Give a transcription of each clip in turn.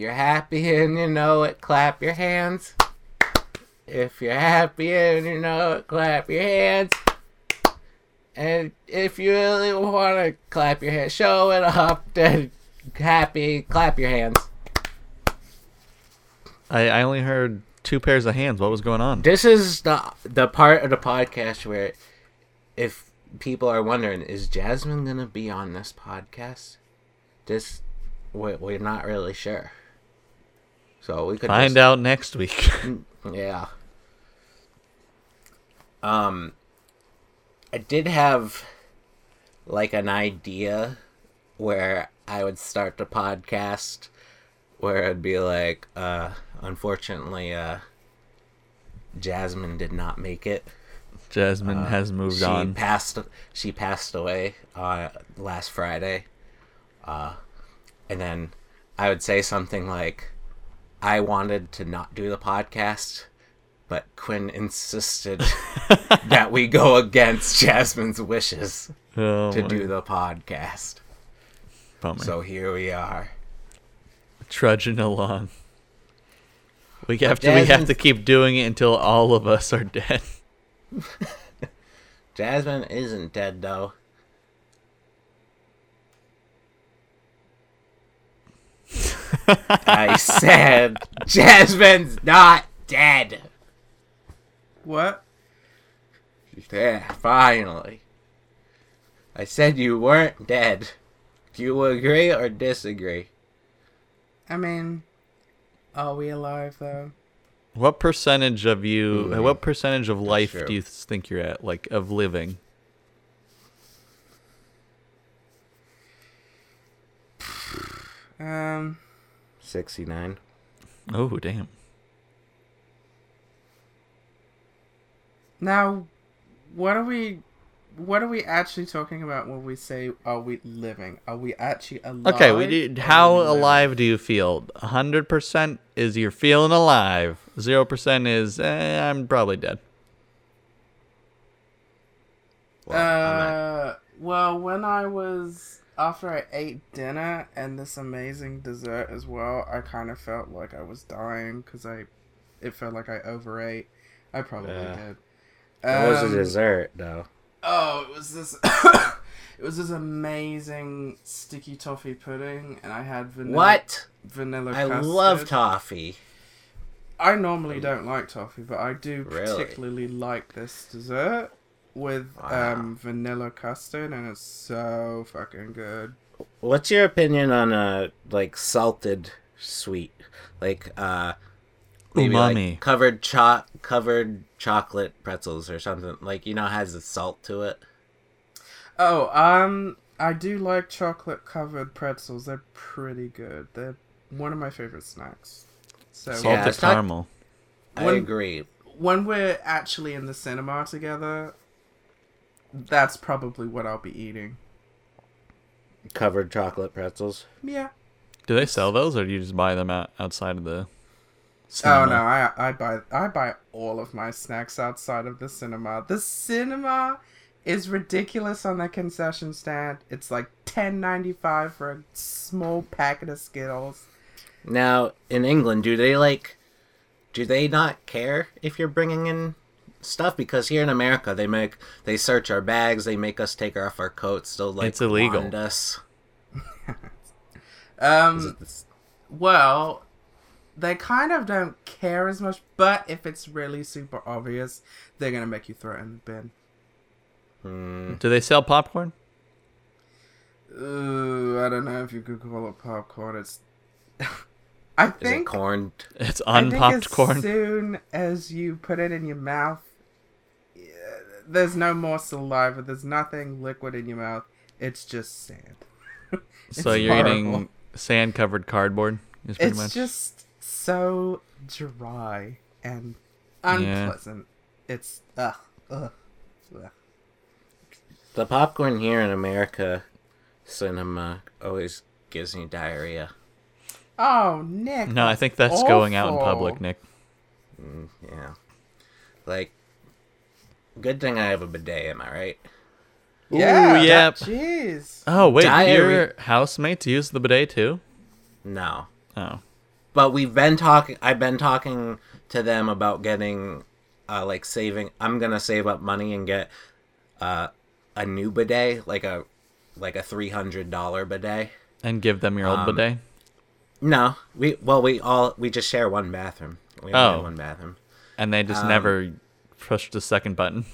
You're happy and you know it, clap your hands. If you're happy and you know it, clap your hands. And if you really want to clap your hands, show it up. Then happy, clap your hands. I, I only heard two pairs of hands. What was going on? This is the the part of the podcast where, if people are wondering, is Jasmine gonna be on this podcast? This, we- we're not really sure. So we could Find just- out next week. Yeah. Um I did have like an idea where I would start the podcast where I'd be like uh unfortunately uh Jasmine did not make it. Jasmine has moved she on. passed she passed away uh last Friday. Uh and then I would say something like I wanted to not do the podcast, but Quinn insisted that we go against Jasmine's wishes Oh, to my do the podcast. bummer. So here we are. trudging along. We have to we have to keep doing it until all of us are dead. Jasmine isn't dead though. I said Jasmine's not dead. What? Yeah, finally. I said you weren't dead. Do you agree or disagree? I mean, are we alive though? What percentage of you? Mm. What percentage of life true. do you think you're at? Like of living? Um, 69. Oh damn! now, what are we? What are we actually talking about when we say are we living? Are we actually alive? Okay, we did. How we alive do you feel? hundred percent is you're feeling alive. Zero percent is eh, I'm probably dead. Well, Uh, well, when I was after I ate dinner and this amazing dessert as well, I kind of felt like I was dying because I, it felt like I overate. I probably Yeah. did. What was a um, dessert though? Oh, it was this. it was this amazing sticky toffee pudding, and I had vanilla. What? Vanilla. Toffee. I custard. love toffee. I normally um, don't like toffee, but I do Really? particularly like this dessert with Wow. um, vanilla custard, and it's so fucking good. What's your opinion on uh like salted sweet? Like uh maybe Umami. like covered cho- covered chocolate pretzels or something. Like you know has the salt to it. Oh, um, I do like chocolate covered pretzels. They're pretty good. They're one of my favorite snacks. So Salted Yeah, it's not- caramel. I When- agree. when we're actually in the cinema together, that's probably what I'll be eating. Covered chocolate pretzels. Yeah. Do they sell those, or do you just buy them out outside of the? Oh no, I I buy I buy all of my snacks outside of the cinema. The cinema is ridiculous on the concession stand. It's like ten ninety five for a small packet of Skittles. Now in England, do they like? Do they not care if you're bringing in stuff? Because here in America, they make they search our bags, they make us take off our coats, they'll like It's illegal. wand us. Um, well, they kind of don't care as much, but if it's really super obvious, they're gonna make you throw it in the bin. Hmm. Do they sell popcorn? Ooh, I don't know if you could call it popcorn. It's. I Is it think. corn? It's I think unpopped as corn. soon as you put it in your mouth, yeah, there's no more saliva. There's nothing liquid in your mouth. It's just sand. So you're horrible. eating sand covered cardboard. Is pretty It's much. just so dry and unpleasant. It's ugh, ugh, ugh. The popcorn here in America cinema always gives me diarrhea. Oh, Nick. No, I think that's going out in public, Nick. Mm, yeah. Like, good thing I have a bidet, am I right? Yeah. yep. Jeez. Oh wait, Diary- your housemates use the bidet too? No. Oh. But we've been talking. I've been talking to them about getting, uh, like saving. I'm gonna save up money and get, uh, a new bidet, like a, like a three hundred dollar bidet. And give them your old Um, bidet. No, we well we all we just share one bathroom. We only Oh. have one bathroom. And they just um, never pushed the second button.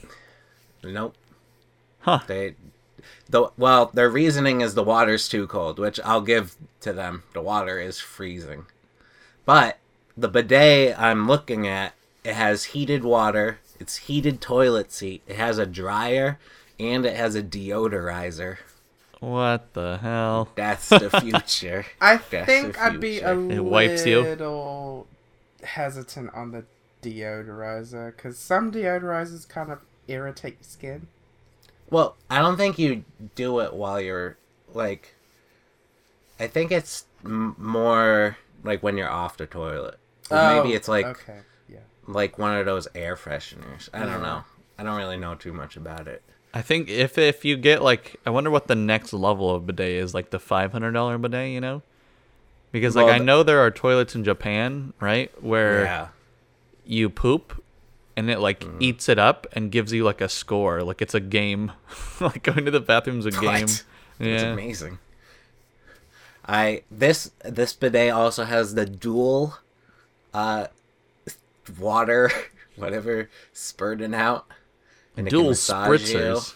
Nope. Huh. They, the well, their reasoning is the water's too cold, which I'll give to them. The water is freezing, but the bidet I'm looking at it has heated water. It's heated toilet seat. It has a dryer and it has a deodorizer. What the hell? That's the future. I That's think the I'd be a. It wipes you? little hesitant on the deodorizer because some deodorizers kind of irritate your skin. Well, I don't think you do it while you're like. I think it's m- more like when you're off the toilet. Or oh, maybe it's like Oh, okay, yeah. like one of those air fresheners. I don't know. I don't really know too much about it. I think if if you get like, I wonder what the next level of bidet is, like the five hundred dollar bidet, you know? Because like Well, I know there are toilets in Japan, right, where Yeah. You poop, and it like Mm. eats it up and gives you like a score, like it's a game, like going to the bathroom's a game. What? It's Yeah, amazing. I this this bidet also has the dual uh water whatever spurting out. And dual massage you. spritzers.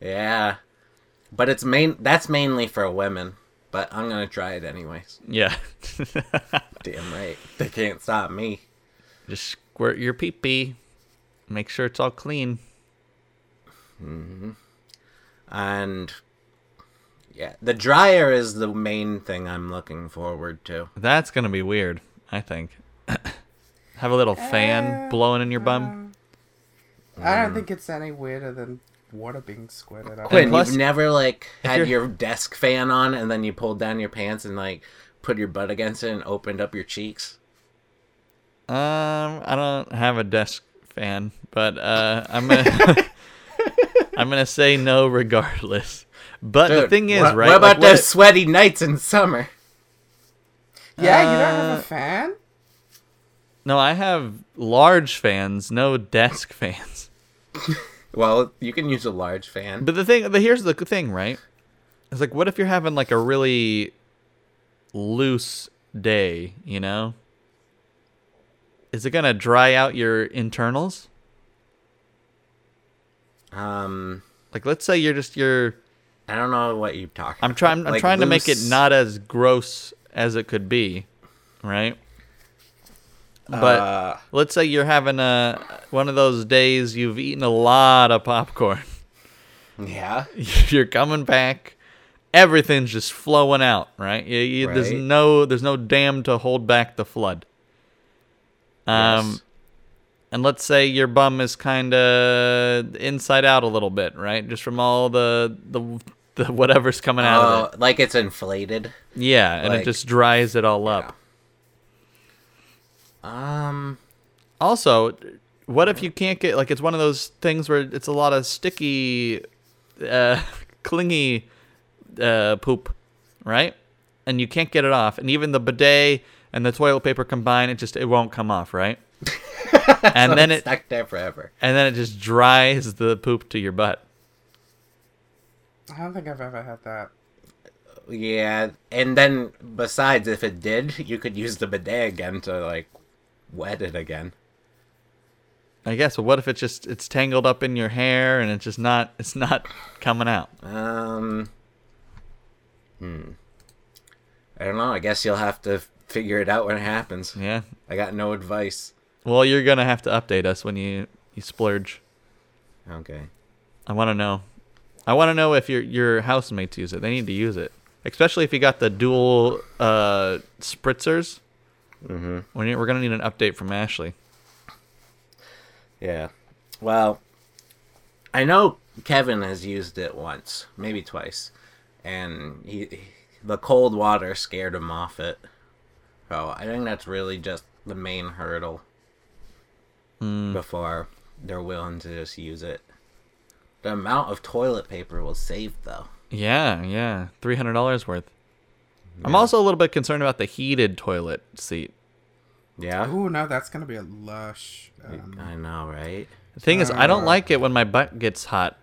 Yeah. But it's main that's mainly for women, but I'm going to try it anyways. Yeah, Damn right. They can't stop me. just squirt your pee pee. Make sure it's all clean. Mm-hmm. And yeah, the dryer is the main thing I'm looking forward to. That's gonna be weird. I think. Have a little fan Uh, blowing in your bum. I don't think it's any weirder than water being squirted out. Quinn, you've never like had your desk fan on and then you pulled down your pants and like put your butt against it and opened up your cheeks. Um, I don't have a desk fan, but uh, I'm gonna I'm gonna say no regardless. But the thing is, what, right? What about like, those sweaty nights in summer? Yeah, you don't have Uh, a fan? No, I have large fans, no desk fans. Well, you can use a large fan. But the thing, the, here's the thing, right? It's like, what if you're having like a really loose day? You know, is it gonna dry out your internals? Um, Like, let's say you're just you're. I don't know what you're talking. I'm trying. I'm Like trying to make it not as gross as it could be, right? But Uh, let's say you're having a one of those days you've eaten a lot of popcorn. yeah, you're coming back. Everything's just flowing out, right? You, you, There's no there's no dam to hold back the flood. Um, Yes. and let's say your bum is kind of inside out a little bit, right? Just from all the the the whatever's coming out of it. Oh, like it's inflated. Yeah, and it just dries it all up. Um, Also, what if you can't get like it's one of those things where it's a lot of sticky, uh, clingy uh, poop, right? And you can't get it off, and even the bidet and the toilet paper combined, it just it won't come off, right? and so then it's it stuck there forever. and then it just dries the poop to your butt. I don't think I've ever had that. Yeah, and then besides, if it did, you could use the bidet again to like wet it again. I guess. But what if it's just it's tangled up in your hair and it's just not it's not coming out? Um, hmm. I don't know. I guess you'll have to figure it out when it happens. Yeah. I got no advice. Well, you're gonna have to update us when you you splurge. Okay. I want to know. I want to know if your your housemates use it. They need to use it, especially if you got the dual uh, spritzers. Mm-hmm. We're gonna need an update from Ashley. Yeah. Well, I know Kevin has used it once, maybe twice, and he, he- the cold water scared him off it. So I think that's really just the main hurdle Hmm. before they're willing to just use it. The amount of toilet paper will save, though. Yeah, yeah, three hundred dollars worth. I'm also a little bit concerned about the heated toilet seat. Yeah. Ooh, no, that's gonna be a lush. Um, I know, right? The thing is, I don't Uh. like it when my butt gets hot.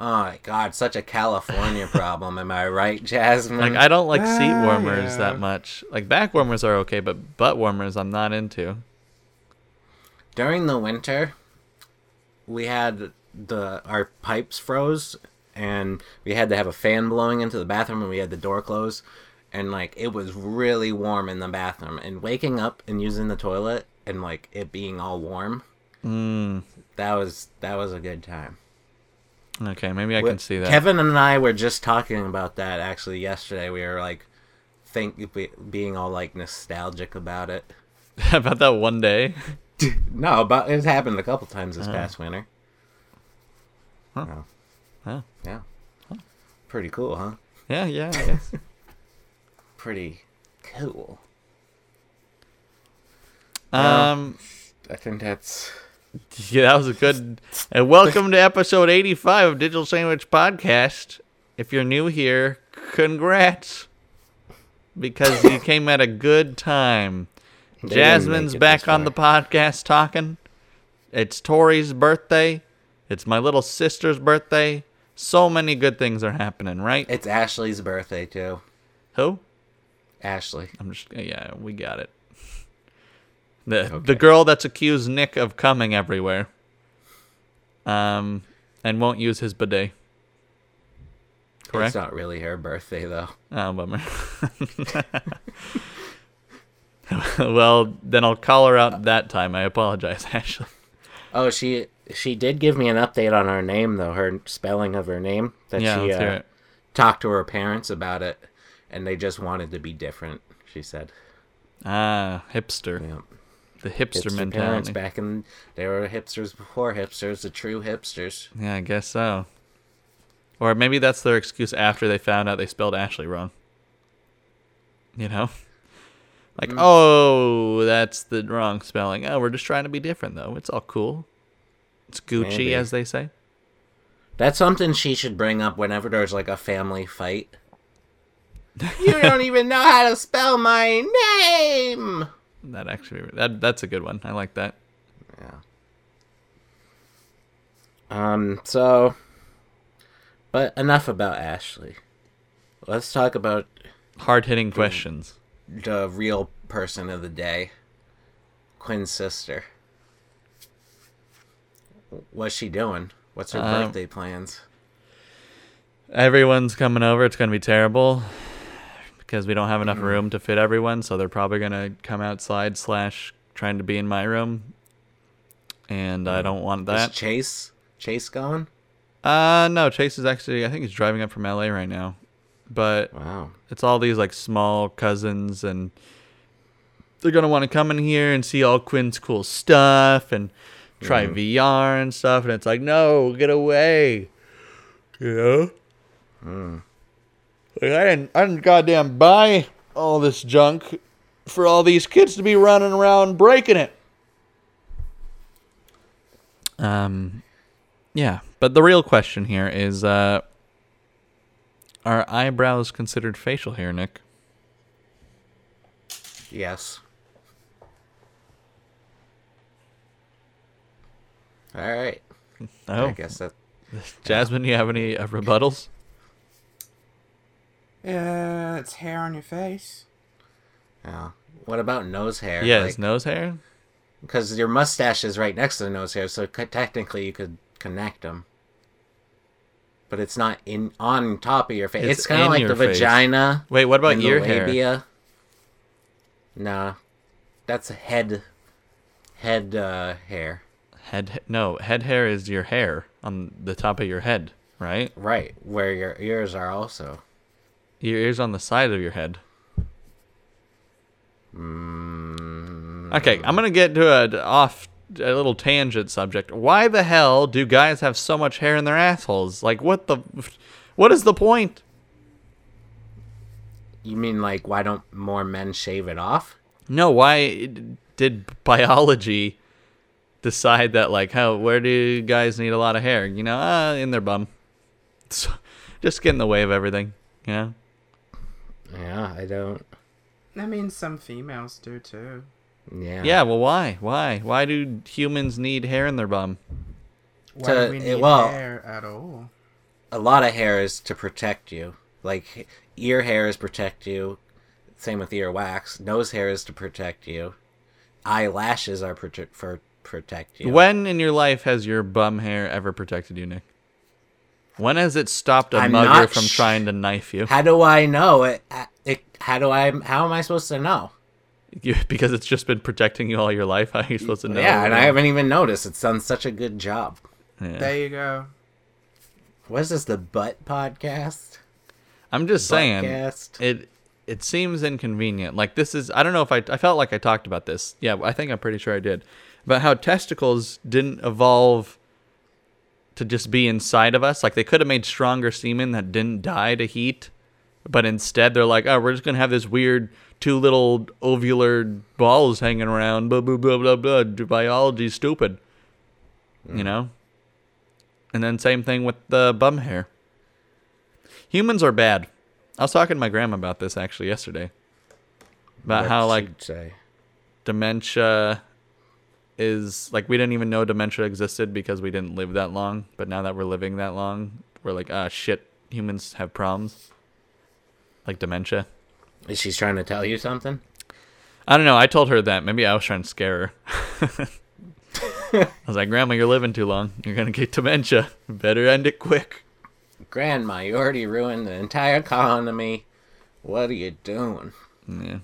Oh my god, such a California problem. Am I right, Jasmine? Like I don't like seat Ah, warmers yeah. that much. Like back warmers are okay, but butt warmers I'm not into. During the winter, we had the our pipes froze, and we had to have a fan blowing into the bathroom, and we had the door closed, and like it was really warm in the bathroom. And waking up and using the toilet and like it being all warm, Mm, that was that was a good time. Okay, maybe I can see that. Kevin and I were just talking about that actually yesterday. We were like, think being all like nostalgic about it. about that one day. No, but it's happened a couple times this Uh-huh. past winter. Huh. Oh, Huh. yeah, pretty cool, huh? Yeah, yeah, I guess. Pretty cool. Um, I think that's yeah, that was a good. And welcome to episode 85 of Digital Sandwich Podcast. If you're new here, congrats, because you came at a good time. They Jasmine's back on the podcast talking. It's Tori's birthday. It's my little sister's birthday. So many good things are happening, right? It's Ashley's birthday too. Who? Ashley. I'm just yeah, we got it. The Okay. the girl that's accused Nick of coming everywhere. Um and won't use his bidet. Correct? It's not really her birthday though. Oh, bummer. well, then I'll call her out that time. I apologize, Ashley. Oh, she she did give me an update on her name though. Her spelling of her name that Yeah, she uh, talked to her parents about it, and they just wanted to be different. She said. Ah, hipster. Yeah. The hipster, Hipster parents back in they were hipsters before hipsters, the true hipsters. Yeah, I guess so. Or maybe that's their excuse after they found out they spelled Ashley wrong. You know? Like, mm. oh, that's the wrong spelling. Oh, we're just trying to be different, though. It's all cool. It's Gucci, Maybe. as they say. That's something she should bring up whenever there's like a family fight. you don't even know how to spell my name. That actually, that that's a good one. I like that. Yeah. Um. So, but enough about Ashley. Let's talk about Hard hitting questions. the real person of the day, Quinn's sister. What's she doing? What's her Um, birthday plans? Everyone's coming over. It's going to be terrible because we don't have Mm-hmm. enough room to fit everyone. So they're probably going to come outside slash trying to be in my room. And I don't want that. Is Chase Chase going? Uh, no, Chase is actually, I think he's driving up from LA right now. But Wow. it's all these like small cousins and they're going to want to come in here and see all Quinn's cool stuff and try Mhm. VR and stuff. And it's like, no, get away. You know? Mm. Like, I didn't, I didn't goddamn buy all this junk for all these kids to be running around breaking it. Um, yeah, but the real question here is, uh, are eyebrows considered facial hair, Nick? Yes. All right. Oh, I guess that. Jasmine, you have any uh, rebuttals? Uh, it's hair on your face. Yeah. What about nose hair? Yeah, Like- his nose hair. Because your mustache is right next to the nose hair, so c- technically you could connect them. But it's not in on top of your face. It's It's, kind of in like your the face. vagina. Wait, what about and the ear hair? labia. Nah, that's head head uh, hair. Head, no, head hair is your hair on the top of your head, right? Right, where your ears are also. Your ears on the side of your head. Mm, Okay, I'm gonna get to a off a little tangent subject. Why the hell do guys have so much hair in their assholes? Like, what the, what is the point? You mean like why don't more men shave it off? No, why did biology decide that? Like, how where do guys need a lot of hair? You know, uh, in their bum. So, just get in the way of everything. You know. Yeah, I don't. I mean, some females do too. Yeah. Yeah, well, why? Why? Why do humans need hair in their bum? Why To- do we it- need well- hair at all? A lot of hair is to protect you. Like ear hairs protect you. Same with ear wax. Nose hair is to protect you. Eyelashes are prote- for protect you. When in your life has your bum hair ever protected you, Nick? When has it stopped a I'm mugger from sh- trying to knife you? How do I know it? it? How do I? How am I supposed to know? you? Because it's just been protecting you all your life. How are you supposed to know? Yeah, and I haven't even noticed. It's done such a good job. Yeah. There you go. What is this? The butt podcast? I'm just saying Buttcast? it. It seems inconvenient. Like this is. I don't know if I. I felt like I talked about this. Yeah, I think I'm pretty sure I did. About how testicles didn't evolve to just be inside of us. Like they could have made stronger semen that didn't die to heat, but instead they're like, oh, we're just gonna have this weird two little ovular balls hanging around. Blah blah blah blah blah. Biology's stupid. You know. And then same thing with the bum hair. Humans are bad. I was talking to my grandma about this actually yesterday. About What'd how like dementia is like we didn't even know dementia existed because we didn't live that long. But now that we're living that long, we're like, ah, shit, humans have problems. Like dementia. Is she trying to tell you something? I don't know. I told her that. Maybe I was trying to scare her. I was like, Grandma, you're living too long. You're gonna get dementia. Better end it quick. Grandma, you already ruined the entire economy. What are you doing? Yeah.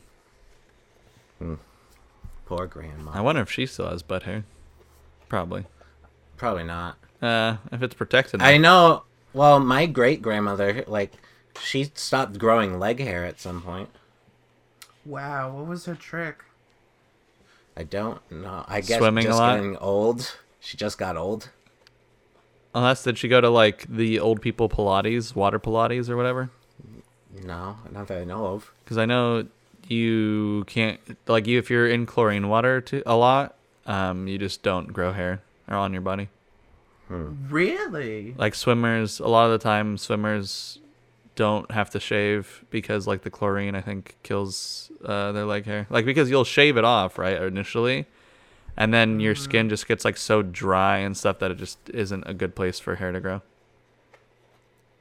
Poor grandma. I wonder if she still has butt hair. Probably. Probably not. Uh, if it's protected. I know. Well, my great grandmother, like, she stopped growing leg hair at some point. Wow, what was her trick? I don't know. I guess Swimming a just lot? getting old. She just got old. Unless did she go to like the old people Pilates, water Pilates or whatever? No, not that I know of. Because I know you can't like you if you're in chlorine water too a lot, um, you just don't grow hair or on your body. Really? Like swimmers, a lot of the time swimmers don't have to shave because like the chlorine I think kills uh, their leg hair. Like because you'll shave it off right initially, and then your skin just gets like so dry and stuff that it just isn't a good place for hair to grow.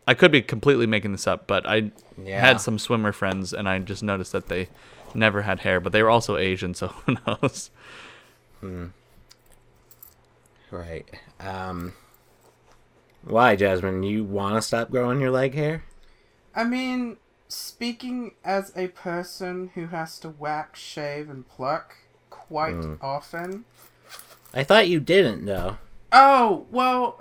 I could be completely making this up, but I Yeah. had some swimmer friends and I just noticed that they never had hair, but they were also Asian, so who knows? Hmm. Right. Um. Why, Jasmine? You want to stop growing your leg hair? I mean, speaking as a person who has to wax, shave, and pluck quite Mm. often. I thought you didn't, though. Oh, well.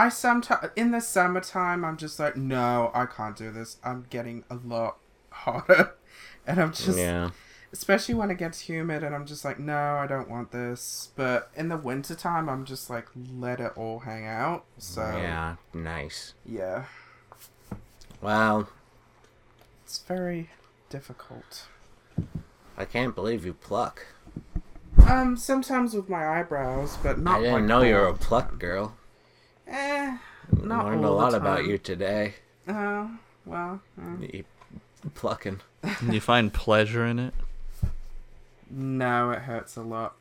I sometimes. In the summertime, I'm just like, no, I can't do this. I'm getting a lot hotter. And I'm just. yeah. Especially when it gets humid, and I'm just like, no, I don't want this. But in the wintertime, I'm just like, let it all hang out. So. Yeah. Nice. Yeah. Well, It's very difficult. I can't believe you pluck. Um, sometimes with my eyebrows, but not. I didn't know you were all a pluck girl. Eh, not Learned a all the lot about you today. Oh, well. eh. You plucking. Do you find pleasure in it? No, it hurts a lot.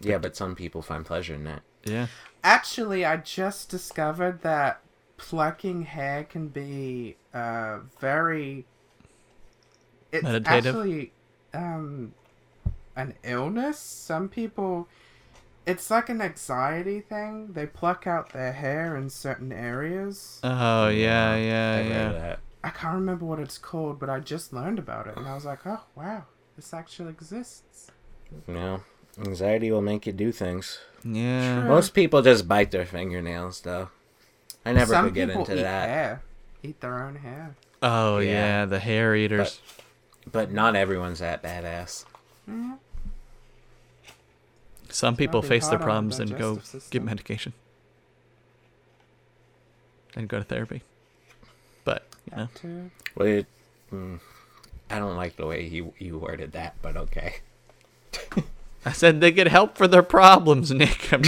Yeah, but some people find pleasure in it. Yeah. Actually, I just discovered that plucking hair can be uh very. It's Meditative? actually um an illness. Some people. It's like an anxiety thing. They pluck out their hair in certain areas. Oh yeah, yeah, I've heard of yeah. that. I can't remember what it's called, but I just learned about it, and I was like, "Oh wow, this actually exists." You know, anxiety will make you do things. Yeah. True. Most people just bite their fingernails, though. I never Some could get people into eat that. Hair, eat their own hair. Oh Yeah. yeah, the hair eaters. But not everyone's that badass. Yeah. Some people face their hard the problems and go digestive get medication and go to therapy. But you know, Too. Well, it, mm, I don't like the way you you worded that, but okay. I said they get help for their problems, Nick.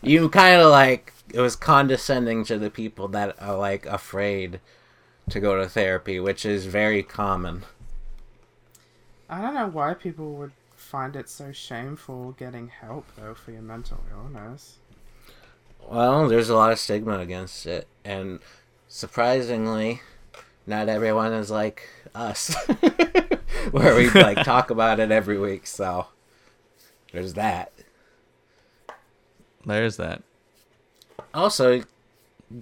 You kind of like it was condescending to the people that are like afraid to go to therapy, which is very common. I don't know why people would find it so shameful getting help though for your mental illness. Well, there's a lot of stigma against it, and surprisingly, not everyone is like us, where we like talk about it every week. So there's that. There's that. Also,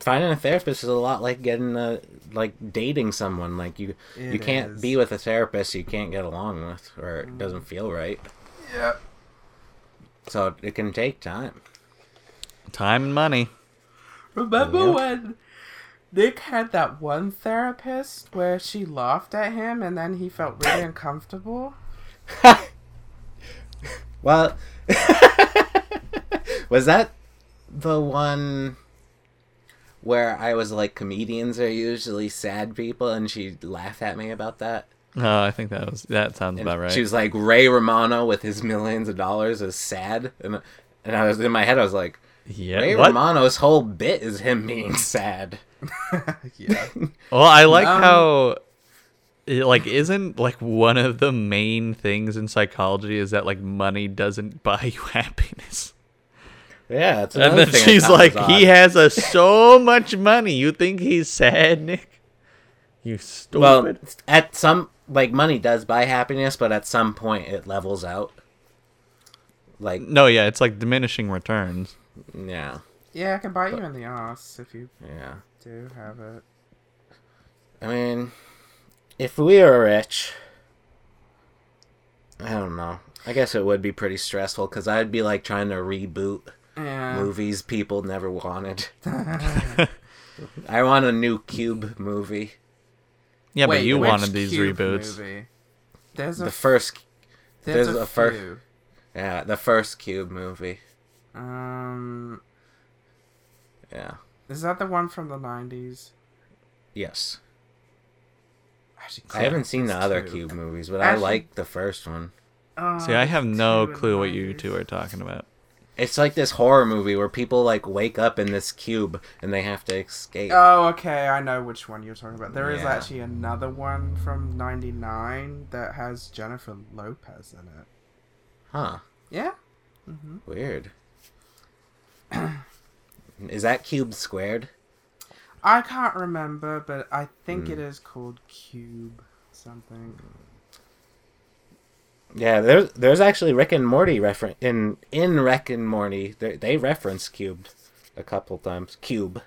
finding a therapist is a lot like getting a like dating someone. Like you, you can't is. be with a therapist you can't get along with, or it mm. doesn't feel right. Yep. So it can take time. Time and money. Remember Yep. when Nick had that one therapist where she laughed at him and then he felt really uncomfortable? Well, was that the one where I was like, comedians are usually sad people, and she laughed at me about that? Oh, I think that was that sounds And about right. She was like, Ray Romano with his millions of dollars is sad, and and I was in my head, I was like, yeah. Ray What? Romano's whole bit is him being sad. yeah. Well, I like Um, how it, like isn't like one of the main things in psychology is that like money doesn't buy you happiness. Yeah, it's And then thing she's like, he has a so much money. You think he's sad, Nick? You stupid. Well, at some like money does buy happiness, but at some point it levels out. Like, no, yeah, it's like diminishing returns. yeah, Yeah, I can bite you in the ass if you yeah. do have it. I mean, if we were rich, I don't know. I guess it would be pretty stressful because I'd be like trying to reboot Yeah. movies people never wanted. I want a new Cube movie. Yeah, but you wanted these Cube reboots. movie? There's a The first, there's, there's a, a fir- few. yeah, the first Cube movie. Um, Yeah. is that the one from the nineties? Yes. Actually, I haven't seen the other two. Cube movies, but I like the first one. Oh, See, I have no two in clue what you two are talking about. It's like this horror movie where people like wake up in this cube and they have to escape. Oh, okay. I know which one you're talking about. There is Yeah. actually another one from '99 that has Jennifer Lopez in it. Huh. Yeah. Weird. Is that cube squared? I can't remember, but I think Hmm. it is called Cube something. Yeah, there's there's actually Rick and Morty reference in in Rick and Morty. They they reference cubed a couple times. Cube.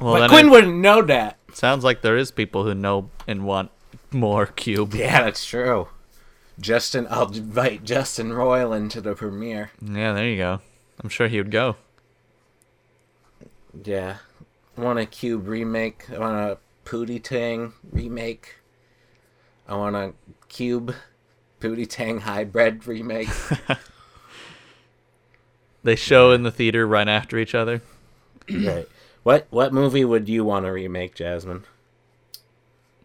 Well, but Quinn it wouldn't know that. sounds like there is people who know and want more cube. Yeah, that's true. Justin, I'll invite Justin Roiland into the premiere. Yeah, there you go. I'm sure he would go. Yeah, I want a Cube remake. I want a Pootie Tang remake. I want a Cube Pootie Tang hybrid remake. They show in the theater right after each other. right. What what movie would you want to remake, Jasmine?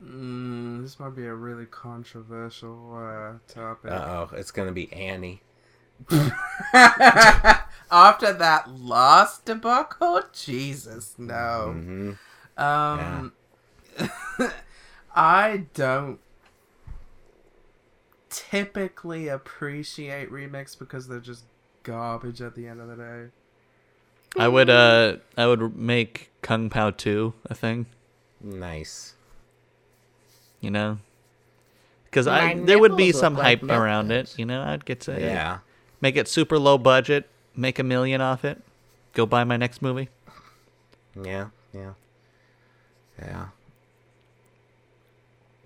Mm, this might be a really controversial uh, topic. Uh oh, it's gonna be Annie. After that last debacle, Jesus, no. hmm Um, I don't typically appreciate remix because they're just garbage at the end of the day. I would uh I would make Kung Pow 2 a thing, Nice. you know? Cuz I there would be some look like hype around it, you know? I'd get to Yeah. make it super low budget, make a million off it. Go buy my next movie. Yeah. Yeah. Yeah.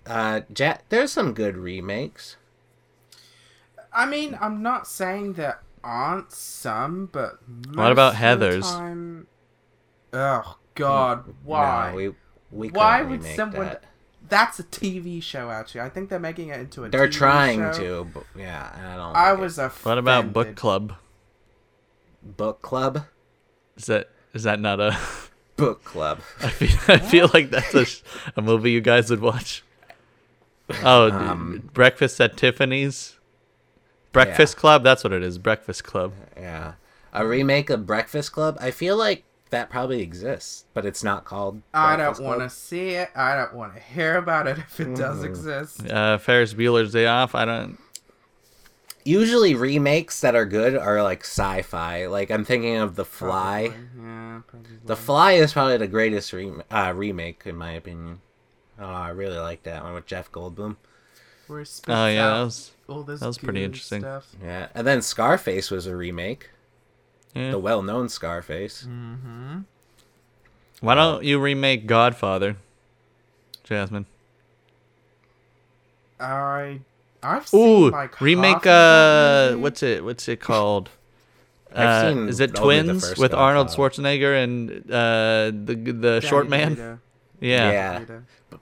Uh, ja- there's some good remakes. I mean, I'm not saying there aren't some, but What about most of the Heathers? Time... Oh God, why? No, we we Why couldn't would someone? that. That's a TV show. Actually, I think they're making it into a. They're TV trying show. to, but yeah, I don't. I like it. was a. What about Book Club? book club. Is that is that not a Book club. I feel, I feel like that's a, a movie you guys would watch. Oh, Um, Breakfast at Tiffany's. Breakfast Club, that's what it is. Breakfast Club. Yeah, a remake of Breakfast Club. I feel like that probably exists, but it's not called. I Breakfast don't want to see it. I don't want to hear about it if it does Mhm. exist. Uh, Ferris Bueller's Day Off. I don't. Usually remakes that are good are like sci-fi. Like I'm thinking of The Fly. Probably. Yeah, probably. The Fly is probably the greatest rem- uh, remake in my opinion. Oh, I really like that one with Jeff Goldblum. Where it Oh yeah, that was all this that was pretty interesting. Stuff. Yeah, and then Scarface was a remake. yeah. The well-known Scarface. Mm-hmm. Why don't you remake Godfather, Jasmine? I I've seen Ooh, like remake. half Uh, movie. what's it? What's it called? I've Uh, seen is it Twins first with Arnold Schwarzenegger and uh, the the Danny short man? DeVito. Yeah. Yeah.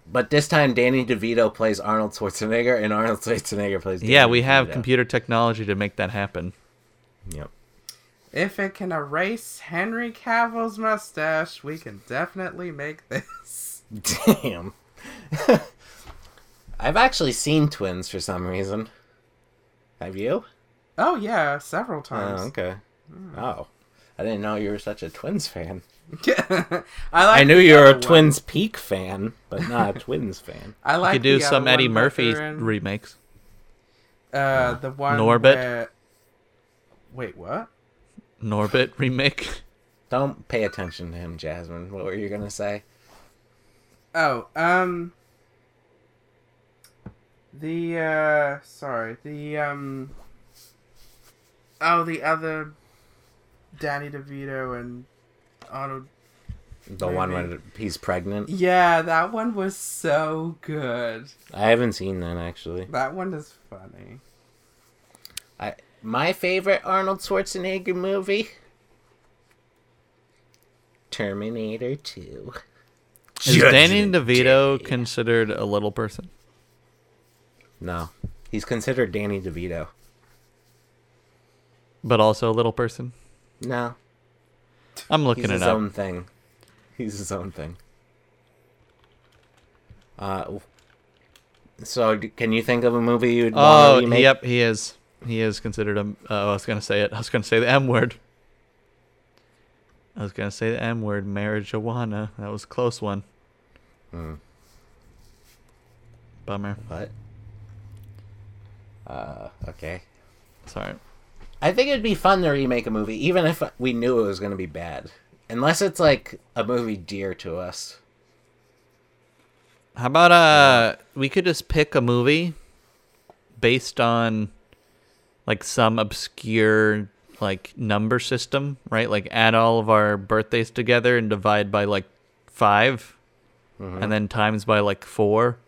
DeVito. But this time, Danny DeVito plays Arnold Schwarzenegger, and Arnold Schwarzenegger plays. Danny Yeah, we have DeVito. computer technology to make that happen. Yep. If it can erase Henry Cavill's mustache, we can definitely make this. Damn. I've actually seen Twins for some reason. Have you? Oh yeah, several Oh, times. okay. Hmm. Oh, I didn't know you were such a Twins fan. I like. I knew you were other a one. Twins Peak fan, but not a Twins fan. I You like could do some Eddie Murphy they're in, remakes. Uh, the one Norbit? where- Wait, what? Norbit remake. Don't pay attention to him, Jasmine. What were you gonna say? Oh, um, the uh, sorry, the um, oh, the other Danny DeVito and Arnold. The one when he's pregnant. Yeah, that one was so good. I haven't seen that actually. That one is funny. I my favorite Arnold Schwarzenegger movie. Terminator Two. Is Danny DeVito Day. considered a little person? No, he's considered Danny DeVito. But also a little person? No, I'm he's looking his it up. own thing. He's his own thing. Uh, so can you think of a movie you'd Oh, want to remake? yep, he is. He is considered a. Uh, I was gonna say it. I was gonna say the M word. I was gonna say the M word, marijuana. That was a close one. Hmm, Bummer. what? Uh, okay. Sorry. I think it'd be fun to remake a movie, even if we knew it was going to be bad. Unless it's like a movie dear to us. How about uh, we could just pick a movie based on like some obscure like number system, right? Like add all of our birthdays together and divide by like 5 and then times by like four,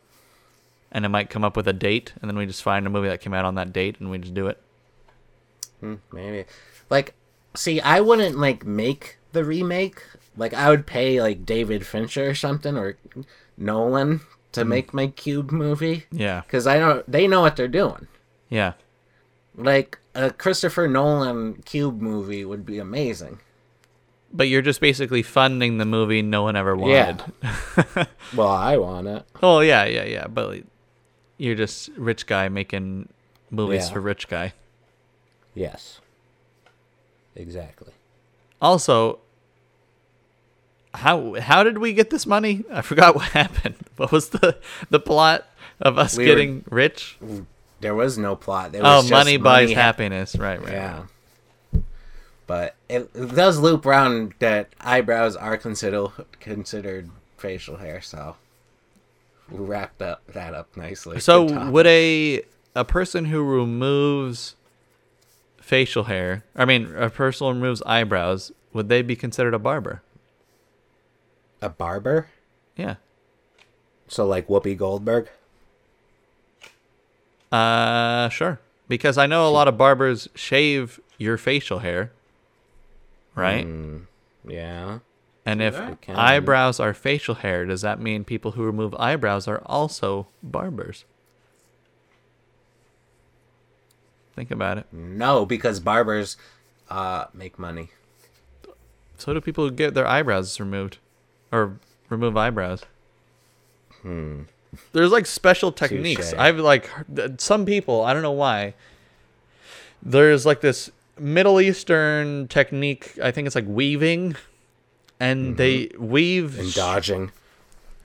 and it might come up with a date, and then we just find a movie that came out on that date and we just do it. Hmm, maybe. Like, see, I wouldn't like make the remake. Like, I would pay like David Fincher or something or Nolan to make my Cube movie Yeah, because I know they know what they're doing. yeah. Like a Christopher Nolan Cube movie would be amazing. But you're just basically funding the movie no one ever wanted. Yeah. Well, I want it. oh yeah, yeah, yeah. But you're just rich guy making movies Yeah. for rich guy. Yes. Exactly. Also, how how did we get this money? I forgot what happened. What was the the plot of us We were- getting rich? There was no plot. There Oh, was just money buys ha- happiness. Right, right. Yeah. But it, it does loop around that eyebrows are considered considered facial hair, so we wrapped up that up nicely. So would a a person who removes facial hair, I mean, a person removes eyebrows, would they be considered a barber? a barber? Yeah. So like Whoopi Goldberg? Uh, sure. Because I know a lot of barbers shave your facial hair, right? Mm, yeah. And if eyebrows are facial hair, does that mean people who remove eyebrows are also barbers? Think about it. No, because barbers uh make money. So do people who get their eyebrows removed or remove eyebrows. Hmm. There's like special techniques. Touche. I've like some people, I don't know why. There's like this Middle Eastern technique, I think it's like weaving, and they weave And dodging.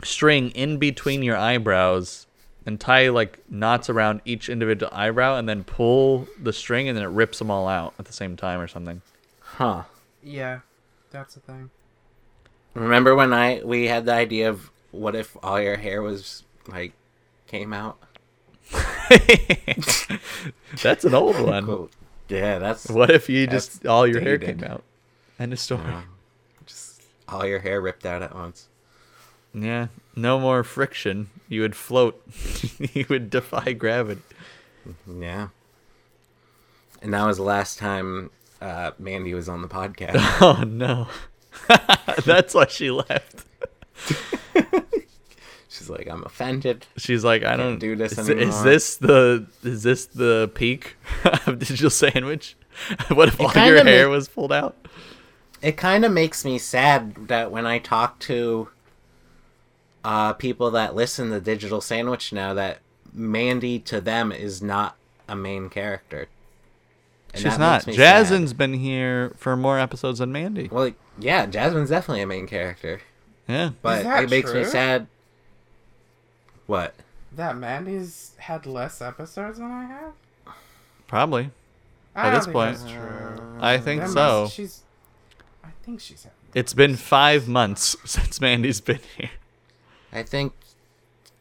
string in between your eyebrows and tie like knots around each individual eyebrow and then pull the string and then it rips them all out at the same time or something. Huh. Yeah, that's the thing. Remember when I we had the idea of what if all your hair was like came out? That's an old one. Cool. Yeah, that's What if you just all your hair came out? End of story. Yeah. just all your hair ripped out at once. Yeah, no more friction. You would float. you would defy gravity. Yeah. And that was the last time uh, Mandy was on the podcast. Oh no. That's why she left. She's like, I'm offended. She's like, I don't do this is, anymore. is this the is this the peak of digital sandwich? what if all your hair ma- was pulled out? It kind of makes me sad that when I talk to uh, people that listen to Digital Sandwich now, that Mandy to them is not a main character. And She's not. makes me sad. Jasmine's been here for more episodes than Mandy. Well, yeah, Jasmine's definitely a main character, Yeah. but that it makes me sad. What? That Mandy's had less episodes than I have. Probably. I At this point. that's true. I think That so. she's. I think she's. Had It's been five months since Mandy's been here. I think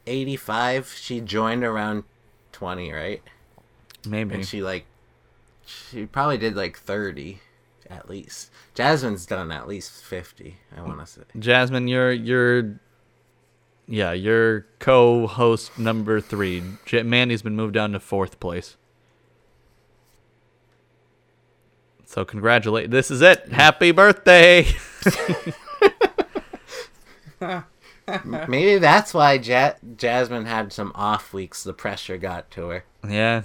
85. She joined around 20, right? Maybe. And she like, she probably did like 30, at least. Jasmine's done at least 50. I want to say. Jasmine, you're you're yeah, you're co-host number three. J- Mandy's been moved down to fourth place. So congratulate. This is it. Happy birthday. Maybe that's why ja- Jasmine had some off weeks. The pressure got to her, yeah,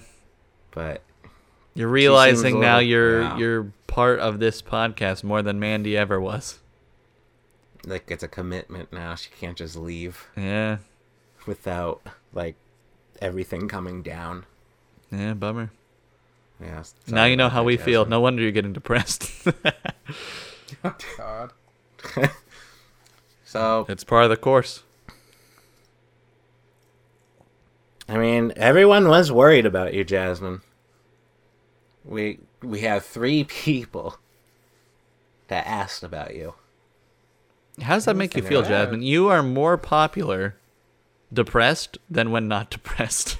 but you're realizing a now little- you're yeah. you're part of this podcast more than Mandy ever was. like it's a commitment now. She can't just leave Yeah. without like everything coming down. Yeah, bummer. Yeah. now you know how that, we feel. No wonder you're getting depressed. Oh God. So it's part of the course. I mean, everyone was worried about you, Jasmine. We we have three people that asked about you. How does that make you feel, I Jasmine? You are more popular depressed than when not depressed.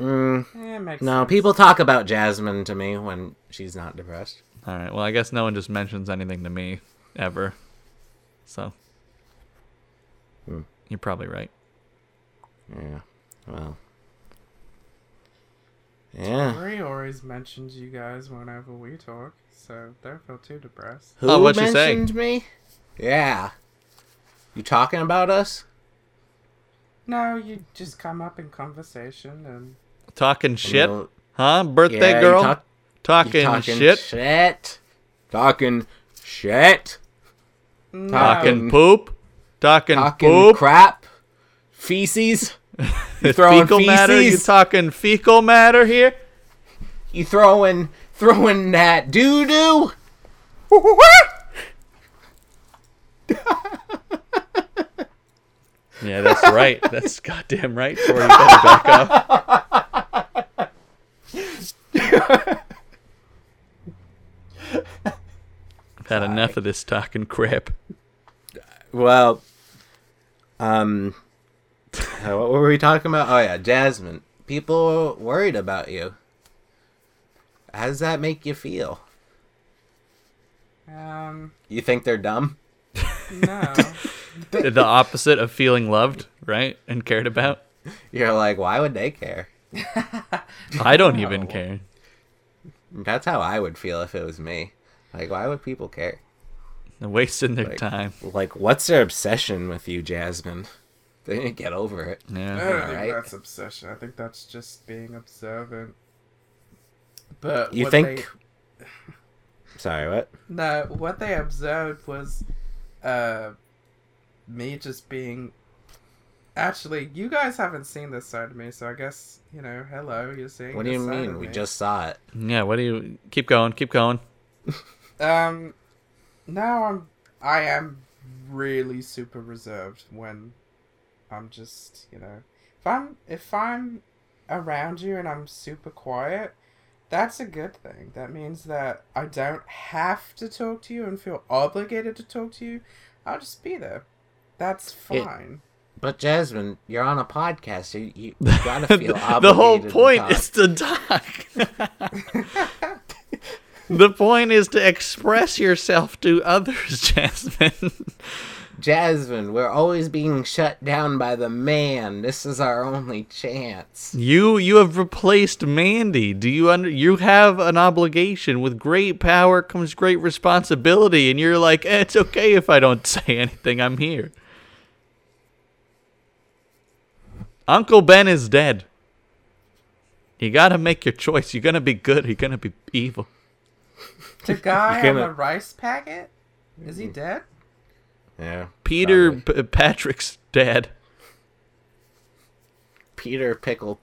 Mm, makes no, sense. people talk about Jasmine to me when she's not depressed. All right. Well, I guess no one just mentions anything to me ever. So Hmm. you're probably right. Yeah. Well. Yeah. Tori always mentions you guys whenever we talk, so don't feel too depressed. Who Oh, what'd she say? mentioned me? Yeah. You talking about us? No, you just come up in conversation and Talking shit, You huh? Birthday yeah, girl, talk- you talking, talking shit, Shit. Talking shit. No, talking um, poop, talking, Talking poop, crap. Feces. You throwing fecal matter. You talking fecal matter here? You throwing throwing that doo doo? Yeah, that's right. That's goddamn right. Tori, you better back up. I've had enough of this talking crap. Well, um, what were we talking about? Oh yeah, Jasmine. People worried about you. How does that make you feel? um, You think they're dumb? no. the opposite of feeling loved, right? And cared about. You're like, why would they care? I don't even care. That's how I would feel if it was me. Like, why would people care? They're wasting their Like- time. Like, what's their obsession with you, Jasmine? They didn't get over it. I Yeah. don't think Alright. that's obsession. I think that's just being observant. But You what think? They, Sorry, what? no, what they observed was, uh, me just being. Actually, you guys haven't seen this side of me, so I guess you know. Hello, you're seeing. What do you side mean? We me. just saw it. Yeah. What do you keep going? Keep going. Um, now I'm I am really super reserved when I'm just you know if I'm if I'm around you and I'm super quiet, that's a good thing. That means that I don't have to talk to you and feel obligated to talk to you. I'll just be there. That's It- fine. But Jasmine, you're on a podcast. You, you, you gotta feel obligated. the whole to point talk. is to talk. the point is to express yourself to others, Jasmine. Jasmine, we're always being shut down by the man. This is our only chance. You you have replaced Mandy. Do you under you have an obligation with great power comes great responsibility and you're like, eh, "It's okay if I don't say anything. I'm here." Uncle Ben is dead. You got to make your choice. You're going to be good, or you're going to be evil. The guy on the rice packet is he dead? Yeah. Peter. P- Patrick's dad. Peter Pickle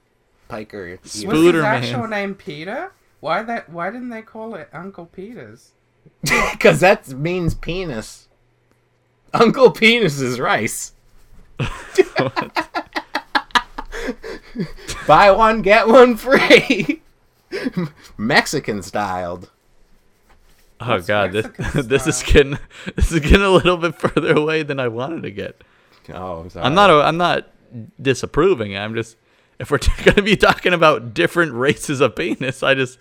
Piker. you- Was Spooder his Man. actual name Peter? Why that? Why didn't they call it Uncle Peter's? Because that means penis. Uncle Penis is rice. Buy one, get one free. Mexican styled. Oh What's god, this, Mexican this is getting this is getting a little bit further away than I wanted to get. Oh, I'm sorry. I'm not. I'm not disapproving. I'm just. If we're going to be talking about different races of penis, I just.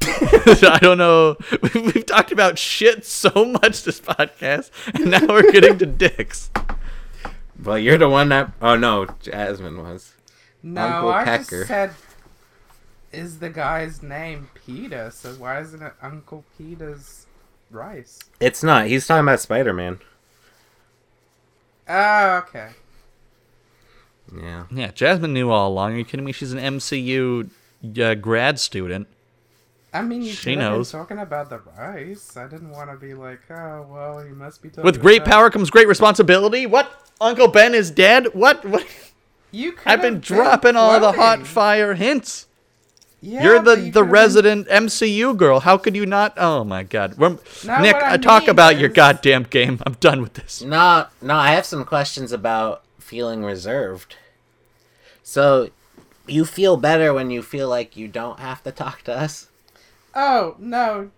I don't know. We've, we've talked about shit so much this podcast, and now we're getting to dicks. Well, you're the one that. Oh no, Jasmine was. No, Uncle I Pecker. just said, is the guy's name Peter? So why isn't it Uncle Peter's rice? It's not. He's talking about Spider Man. Oh, okay. Yeah. Yeah, Jasmine knew all along. Are you kidding me? She's an MCU uh, grad student. I mean, you She could have knows. talking about the rice. I didn't want to be like, oh, well, he must be talking With great about- power comes great responsibility. What? Uncle Ben is dead? What? What? You I've been have dropping all the hot fire hints. Yeah, You're the, you the could have been- resident MCU girl. How could you not? Oh my God, We're- Nick, I I talk mean about your goddamn game. I'm done with this. No, no, I have some questions about feeling reserved. So, you feel better when you feel like you don't have to talk to us? Oh no,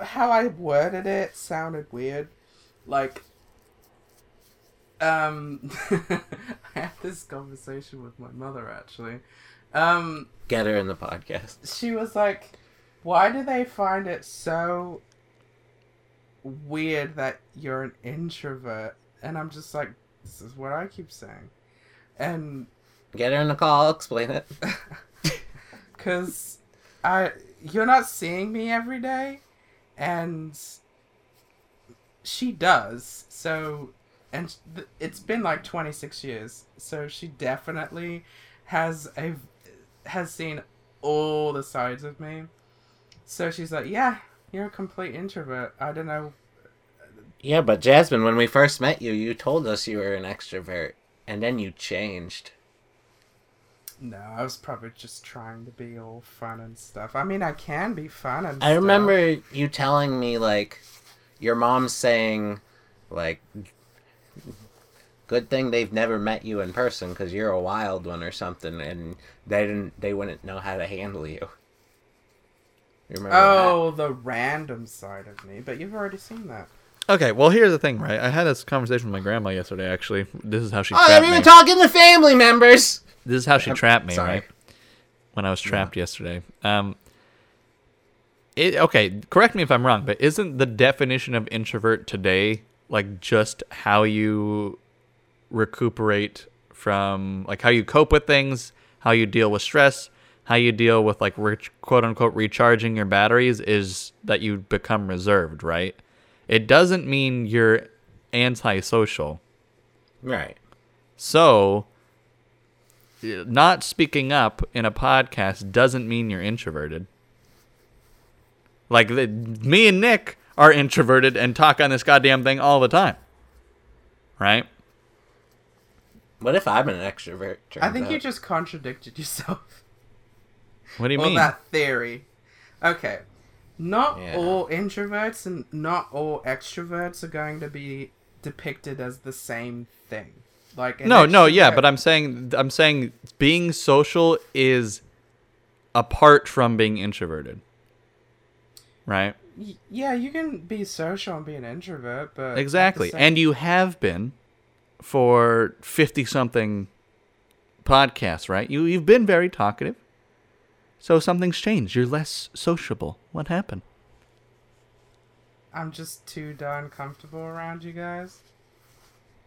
how I worded it sounded weird. Like, um, I had this conversation with my mother actually. Um, Get her in the podcast. she was like, "Why do they find it so weird that you're an introvert?" And I'm just like, "This is what I keep saying," and Get her in the call, I'll explain it. because I you're not seeing me every day, and she does. So, and th- it's been like 26 years, so she definitely has a has seen all the sides of me. So she's like, "Yeah, you're a complete introvert. I don't know." Yeah, but Jasmine, when we first met you, you told us you were an extrovert, and then you changed. No, I was probably just trying to be all fun and stuff. I mean, I can be fun and. I stuff. remember you telling me, like, your mom saying, like, good thing they've never met you in person because you're a wild one or something, and they didn't, they wouldn't know how to handle you. You remember Oh, the random side of me, but you've already seen that. Okay, well here's the thing, right? I had this conversation with my grandma yesterday. Actually, this is how she? Oh, trapped they're me. even talking to family members. this is how she I'm trapped me, sorry. right? When I was trapped yesterday. Um. It, okay, correct me if I'm wrong, but isn't the definition of introvert today like just how you recuperate from like how you cope with things, how you deal with stress, how you deal with like re- quote unquote recharging your batteries is that you become reserved, right? It doesn't mean you're antisocial. Right. So, not speaking up in a podcast doesn't mean you're introverted. Like the, me and Nick are introverted and talk on this goddamn thing all the time. Right? What if I'm an extrovert? I turns think you just contradicted yourself. What do you well, mean? that theory. Okay. Not Yeah. all introverts and not all extroverts are going to be depicted as the same thing. Like an No, no, yeah, but I'm saying I'm saying being social is apart from being introverted. Right? Y- yeah, you can be social and be an introvert, but Exactly. same- And you have been for 50 something podcasts, right? You you've been very talkative. So something's changed. You're less sociable. What happened? I'm just too darn comfortable around you guys.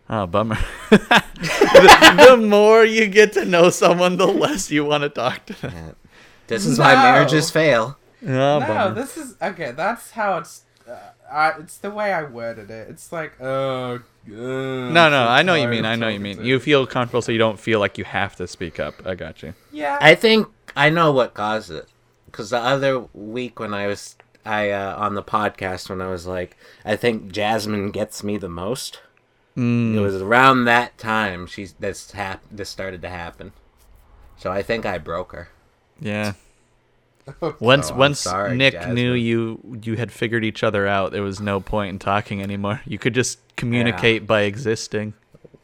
Oh, bummer. the, the more you get to know someone, the less you want to talk to them. Yeah. This is why marriages fail. Oh, no, bummer. this is okay. That's how it's. Uh, I, it's the way I worded it. It's like, oh, uh, No, no, I know what you mean. I know what you mean. You feel comfortable, so you don't feel like you have to speak up. I got you. Yeah. I think I know what caused it. Because the other week when I was I uh, on the podcast when I was like, I think Jasmine gets me the most. Mm. It was around that time she's this hap- this started to happen. So I think I broke her. Yeah. Oh, Once I'm once sorry, Nick Jasmine. knew you you had figured each other out, there was no point in talking anymore. You could just communicate by existing.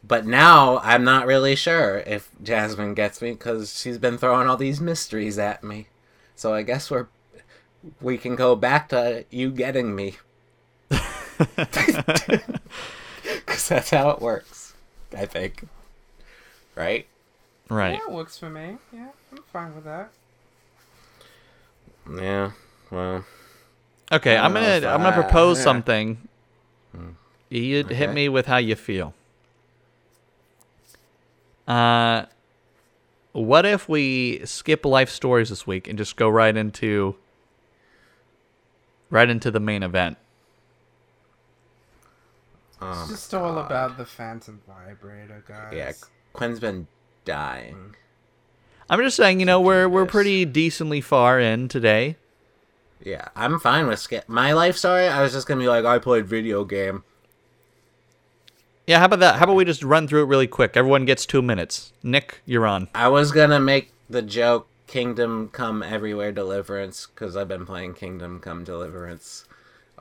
But now I'm not really sure if Jasmine gets me because she's been throwing all these mysteries at me. So I guess we're we can go back to you getting me. Because that's how it works, I think. Right? Right. Yeah, it works for me. Yeah, I'm fine with that. Yeah. Well, Okay, I I'm gonna I'm gonna I- propose yeah. something. You hit me with how you feel. Uh, what if we skip life stories this week and just go right into right into the main event? oh, It's just all about the phantom vibrator, guys. yeah. Quinn's been dying. I'm just saying, you know, we're we're pretty decently far in today. Yeah, I'm fine with skip. My life story, I was just gonna be like, I played video game. Yeah, how about that? How about we just run through it really quick? Everyone gets two minutes. Nick, you're on. I was gonna make the joke Kingdom Come Everywhere Deliverance because I've been playing Kingdom Come Deliverance.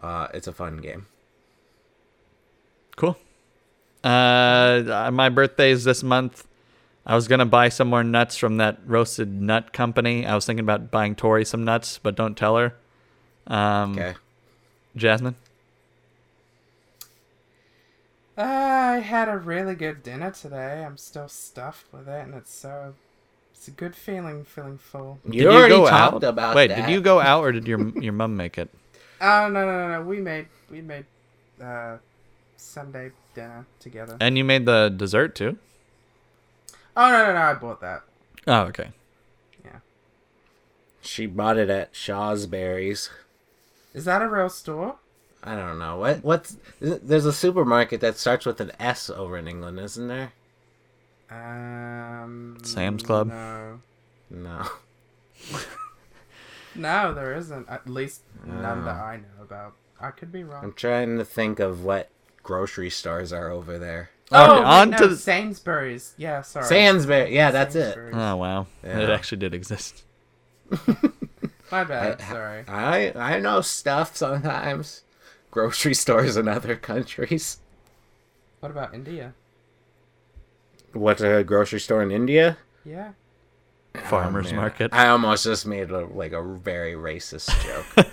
Uh, it's a fun game. Cool. Uh, my birthday's this month. I was gonna buy some more nuts from that roasted nut company. I was thinking about buying Tori some nuts, but don't tell her. Um, Okay. Jasmine. Uh, I had a really good dinner today. I'm still stuffed with it, and it's so. It's a good feeling, feeling full. You Did you already go talked out? about Wait, that. did you go out or did your your mom make it? Oh no no no no! We made we made uh Sunday dinner together. And you made the dessert too. Oh no no no! I bought that. Oh, okay. Yeah. She bought it at Shaw's Shawsberries. Is that a real store? I don't know what. What's there's a supermarket that starts with an S over in England, isn't there? Um. Sam's Club? No, No. no, there isn't. At least none that Oh. I know about. I could be wrong. I'm trying to think of what grocery stores are over there. Okay, oh, wait, on no, to the- Sainsbury's. Yeah, sorry. Sainsbury. Yeah, that's it. Oh wow, Yeah. it actually did exist. My bad. I- sorry. I I know stuff sometimes. Grocery stores in other countries. What about India? What's a grocery store in India? Yeah. Farmers man. market. I almost just made a, like a very racist joke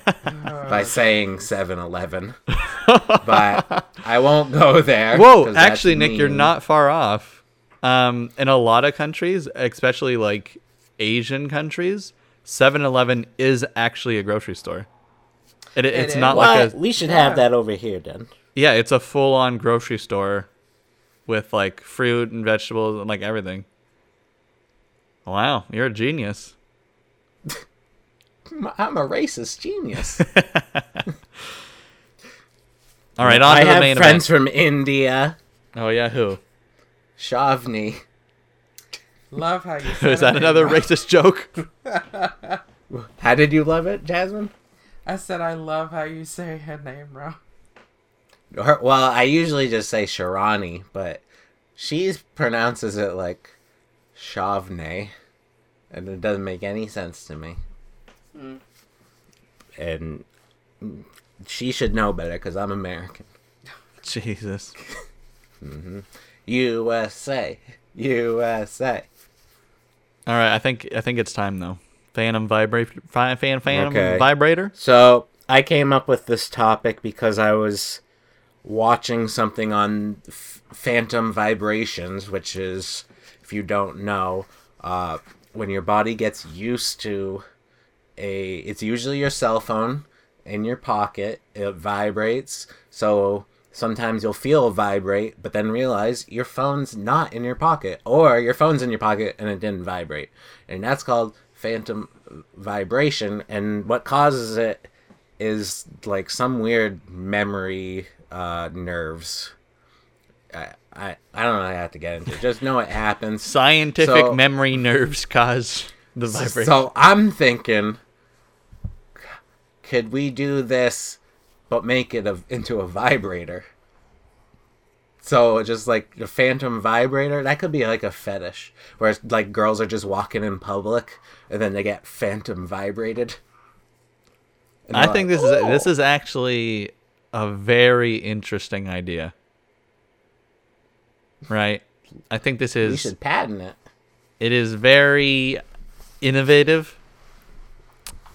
by saying 7-Eleven, but I won't go there. Whoa! actually, Nick, you're not far off. Um, in a lot of countries, especially like Asian countries, 7-Eleven is actually a grocery store. It, it's is? not What? like a we should have that over here then. yeah, it's a full-on grocery store with like fruit and vegetables and like everything. Wow, you're a genius. I'm a racist genius. All right, on I to the have main friends event. from India. Oh yeah, who? Shavni. Love how you said Is that another racist joke? How did you love it, Jasmine? I said I love how you say her name wrong. Her, well, I usually just say Sharani, but she pronounces it like Shavne, and it doesn't make any sense to me. Hmm. And she should know better because I'm American. Jesus. Mm-hmm. USA, USA. All right, I think I think it's time though. Phantom vibrate, fan, fan, phantom Okay. vibrator. So I came up with this topic because I was watching something on F- Phantom Vibrations, which is, if you don't know, uh, when your body gets used to a, it's usually your cell phone in your pocket. It vibrates, so sometimes you'll feel vibrate, but then realize your phone's not in your pocket, or your phone's in your pocket and it didn't vibrate, and that's called phantom vibration. And what causes it is like some weird memory uh, nerves. I, I I don't know how to have to get into. it. Just know it happens. Scientific So- memory nerves cause the vibration. So I'm thinking, could we do this, but make it a, into a vibrator? So just like the phantom vibrator, that could be like a fetish, where it's like girls are just walking in public and then they get phantom vibrated. I think like, this is this is actually a very interesting idea. Right? I think this we is should patent it. it is very innovative.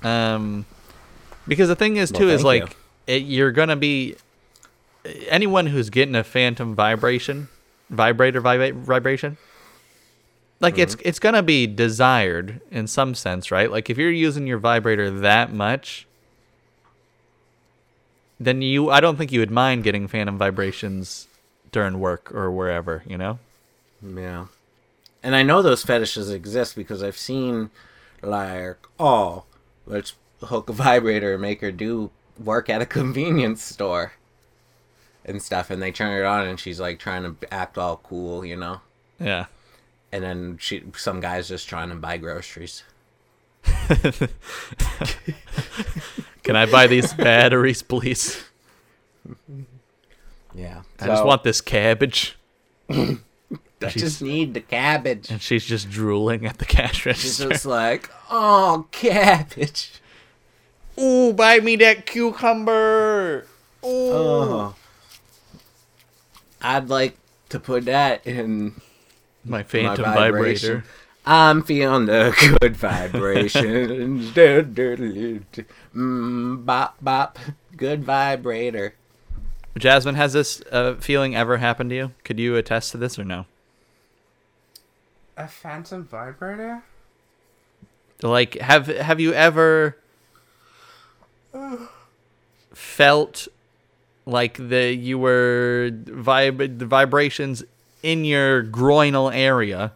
Um because the thing is Well, too is like it, you're going to be anyone who's getting a phantom vibration, vibrator vibra- vibration like it's Mm-hmm. it's going to be desired in some sense, right? Like if you're using your vibrator that much, then you I don't think you would mind getting phantom vibrations during work or wherever, you know? Yeah. And I know those fetishes exist because I've seen, like, oh, let's hook a vibrator and make her do work at a convenience store and stuff. And they turn it on and she's, like, trying to act all cool, you know? Yeah. And then she, some guy's just trying to buy groceries. Can I buy these batteries, please? Yeah. I just want this cabbage. I just need the cabbage. And she's just drooling at the cash register. She's just like, oh, cabbage. Ooh, buy me that cucumber. Ooh. Oh. I'd like to put that in My my phantom vibration. vibrator. I'm feeling the good vibrations. Do, do, do, do. mm, bop, bop. Good vibrator. Jasmine, has this uh, feeling ever happened to you? Could you attest to this or no? A phantom vibrator? Like, have have you ever felt like the you were vib the vibrations in your groinal area,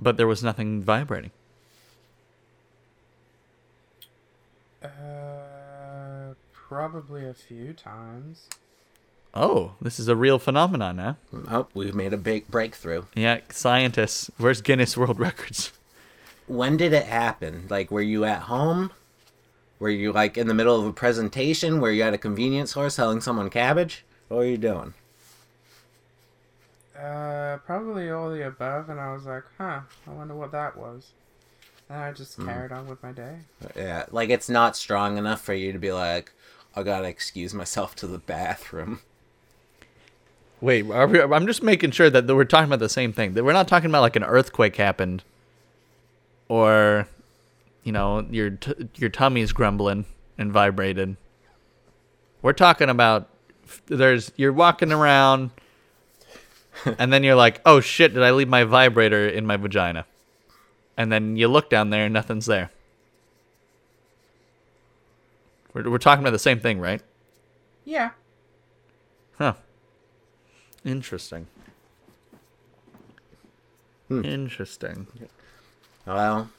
but there was nothing vibrating? Uh, probably a few times. Oh, this is a real phenomenon now. Oh, we've made a big breakthrough. Yeah, scientists. Where's Guinness World Records? When did it happen? Like, were you at home? Were you, like, in the middle of a presentation? Were you at a convenience store selling someone cabbage? What were you doing? Uh, probably all the above, and I was like, huh, I wonder what that was. And I just carried on with my day. Yeah, like, it's not strong enough for you to be like, I gotta excuse myself to the bathroom. Wait, are we, I'm just making sure that we're talking about the same thing. That we're not talking about like an earthquake happened, or, you know, your t- your tummy's grumbling and vibrated. We're talking about there's you're walking around, and then you're like, oh shit, did I leave my vibrator in my vagina? And then you look down there and nothing's there. We're we're talking about the same thing, right? Yeah. Huh. Interesting. Hmm. Interesting. Well,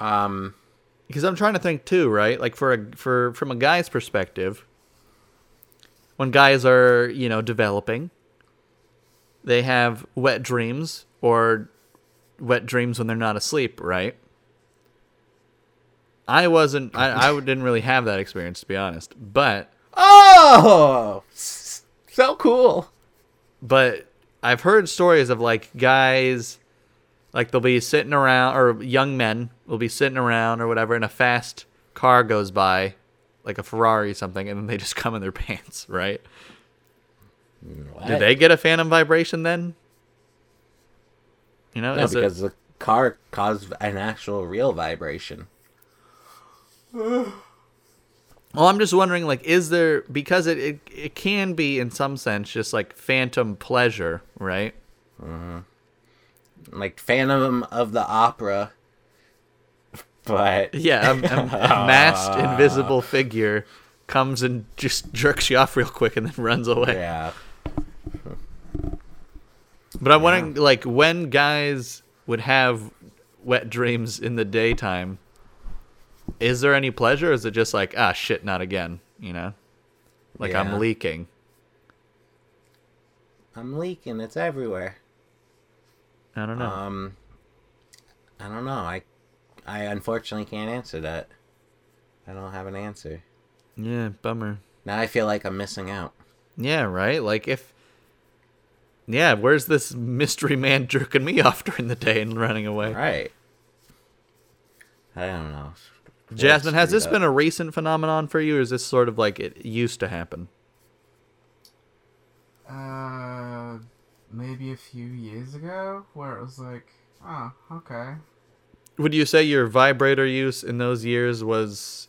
um, Because I'm trying to think too, right? Like for a for from a guy's perspective, when guys are you know developing, they have wet dreams or wet dreams when they're not asleep, right? I wasn't. I, I didn't really have that experience to be honest, but oh, so cool. but I've heard stories of like guys, like they'll be sitting around, or young men will be sitting around or whatever, and a fast car goes by, like a Ferrari or something, and then they just come in their pants, right? What? Do they get a phantom vibration then? You know, No, is it- because the car caused an actual real vibration. Well, I'm just wondering, like, is there because it, it it can be in some sense just like phantom pleasure, right? Uh-huh. Like Phantom of the Opera. But Yeah, a, a, a masked invisible figure comes and just jerks you off real quick and then runs away. yeah. But I'm wondering, like, when guys would have wet dreams in the daytime, is there any pleasure? Or is it just like, ah, shit, not again? You know, like Yeah. I'm leaking. I'm leaking. It's everywhere. I don't know. Um, I don't know. I, I unfortunately can't answer that. I don't have an answer. yeah, bummer. Now I feel like I'm missing out. Yeah, right. Like if, yeah, where's this mystery man jerking me off during the day and running away? Right. I don't know. Jasmine, has this up. been a recent phenomenon for you, or is this sort of like it used to happen? Uh, maybe a few years ago, where it was like, oh, okay. Would you say your vibrator use in those years was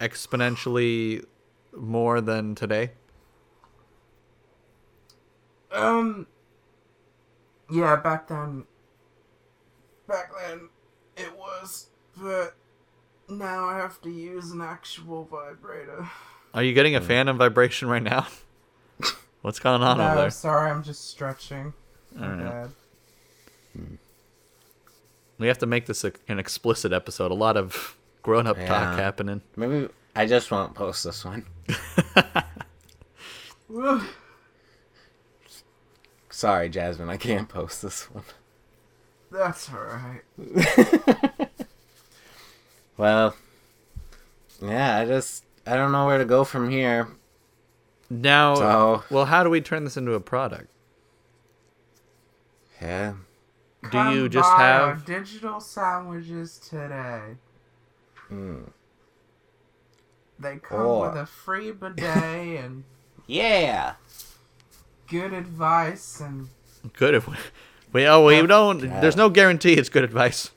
exponentially more than today? Um, yeah, back then, back then, it was, but now I have to use an actual vibrator. Are you getting a phantom vibration right now? What's going on over no, there? sorry, I'm just stretching. Alright. bad. Hmm. We have to make this a, an explicit episode. A lot of grown-up talk happening. Maybe I just won't post this one. Sorry, Jasmine. I can't post this one. That's alright. Well, yeah. I just I don't know where to go from here. Now, So well, how do we turn this into a product? yeah. Do you just buy our have- digital sandwiches today? Mm. They come Or- with a free bidet and Yeah. good advice and Good. If we, we oh we don't. yeah. There's no guarantee it's good advice.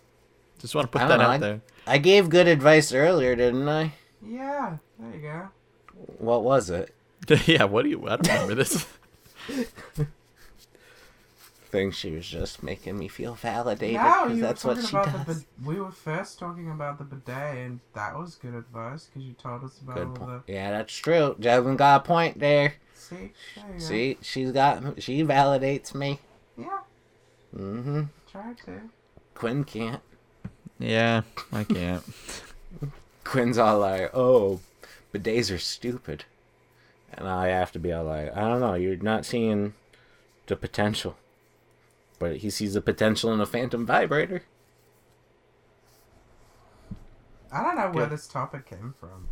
Just want to put that know, out I- there. I gave good advice earlier, didn't I? yeah, there you go. What was it? yeah. What do you? I don't remember this. think she was just making me feel validated No, because you were that's what talking she about does. the bid- we were first talking about the bidet, and that was good advice because you told us about Good all point. the. Yeah, that's true. Jasmine got a point there. See, there you go. See, she's got she validates me. Yeah, Mm-hmm. try to. Quinn can't. yeah, I can't. Quinn's all like, "Oh, bidets are stupid," and I have to be all like, "I don't know. You're not seeing the potential." But he sees the potential in a phantom vibrator. I don't know where Good. this topic came from.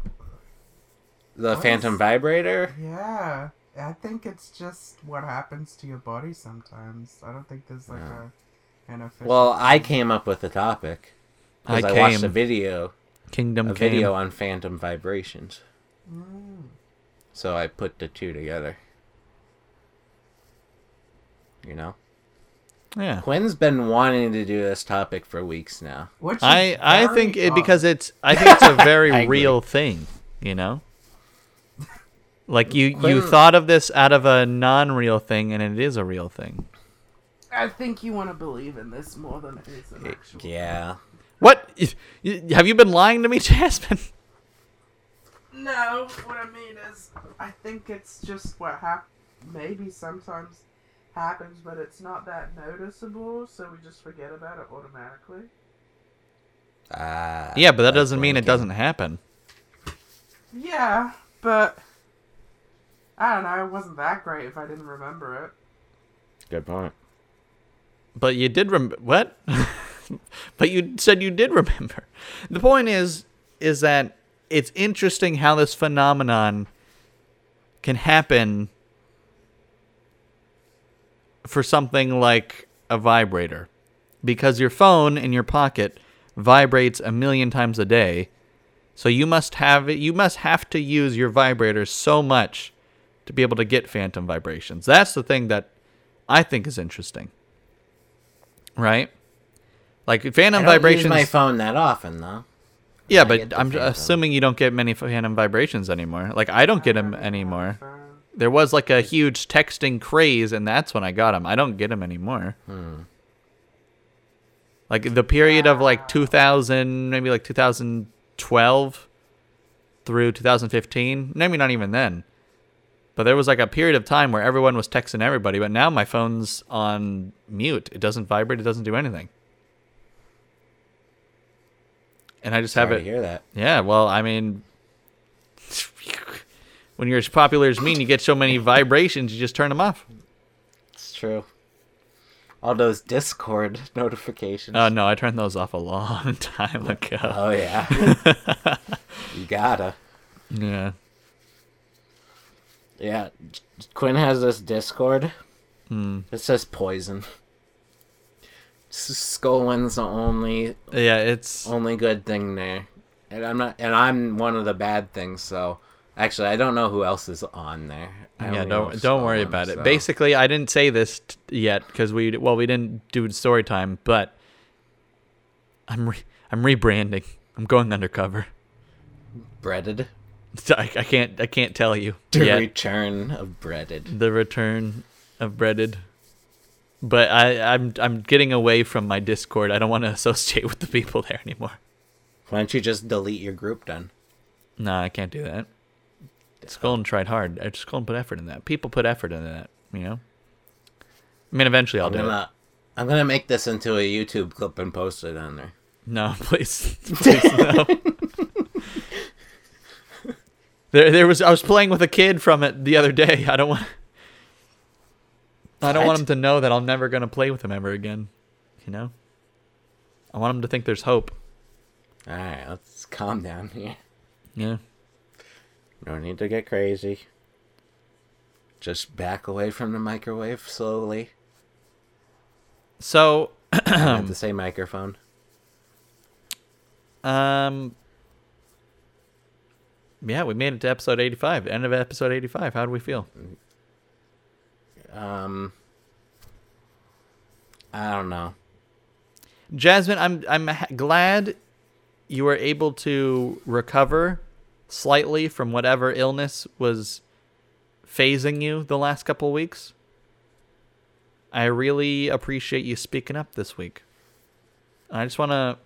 The What phantom is- vibrator. Yeah, I think it's just what happens to your body sometimes. I don't think there's like Yeah. a an official. Well, I came up with the topic I because I, watched a video, Kingdom a came. video on phantom vibrations. Mm. So I put the two together. You know, Yeah. Quinn's been wanting to do this topic for weeks now. Which I I think it because it's I think it's a very real thing, you know. Like you you thought of this out of a non-real thing, and it is a real thing. I think you want to believe in this more than it is an actual. Yeah. What Y- y- have you been lying to me, Jasmine? No, what I mean is, I think it's just what hap- maybe sometimes happens, but it's not that noticeable, so we just forget about it automatically. Uh, Yeah, but that doesn't mean it doesn't happen. Yeah, but I don't know. It wasn't that great if I didn't remember it. Good point. But you did rem what? but you said you did remember. The point is is that it's interesting how this phenomenon can happen for something like a vibrator because your phone in your pocket vibrates a million times a day So you must have it. You must have to use your vibrator so much to be able to get phantom vibrations. That's the thing that I think is interesting. Right? Like phantom I don't vibrations. use my phone that often though. Yeah, but I'm phantom. assuming you don't get many phantom vibrations anymore. Like I don't get them anymore. There was like a huge texting craze, and that's when I got them. I don't get them anymore. Like the period of like 2000, maybe like 2012 through 2015. Maybe not even then. But there was like a period of time where everyone was texting everybody. But now my phone's on mute. It doesn't vibrate. It doesn't do anything. And I just have it. to hear that. Yeah, well, I mean, when you're as popular as me and you get so many vibrations, you just turn them off. It's true. All those Discord notifications. Oh no, I turned those off a long time ago. Oh yeah. you gotta. Yeah. Yeah. Quinn has this Discord. Hmm. It says poison. Scolin's the only Yeah, it's only good thing there. And I'm not and I'm one of the bad things, so actually I don't know who else is on there. I yeah. Don't don't worry about it. Basically, I didn't say this t- yet because we well we didn't do story time, but I'm re- I'm rebranding. I'm going undercover. breaded. I, I can't I can't tell you The yet. return of breaded. the return of breaded. But I, I'm I'm getting away from my Discord. I don't want to associate with the people there anymore. Why don't you just delete your group then? No, I can't do that. Skull tried hard. I just put effort in that. People put effort into that. You know. I mean, eventually I'll I'm do it. gonna I'm gonna make this into a YouTube clip and post it on there. No, please, please no. there, there was. I was playing with a kid from it the other day. I don't want. I don't want him to know that I'm never gonna play with him ever again. You know. I want him to think there's hope. Alright, let's calm down here. Yeah. No need to get crazy. Just back away from the microwave slowly. So, I meant to say microphone. um, yeah, we made it to episode 85. End of episode 85. How do we feel? Um, I don't know. Jasmine, I'm I'm ha- glad you were able to recover slightly from whatever illness was phasing you the last couple weeks. I really appreciate you speaking up this week. I just want to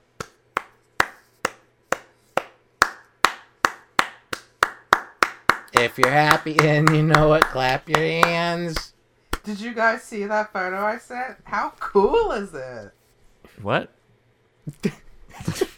If you're happy and you know it, clap your hands. Did you guys see that photo I sent? How cool is it? what?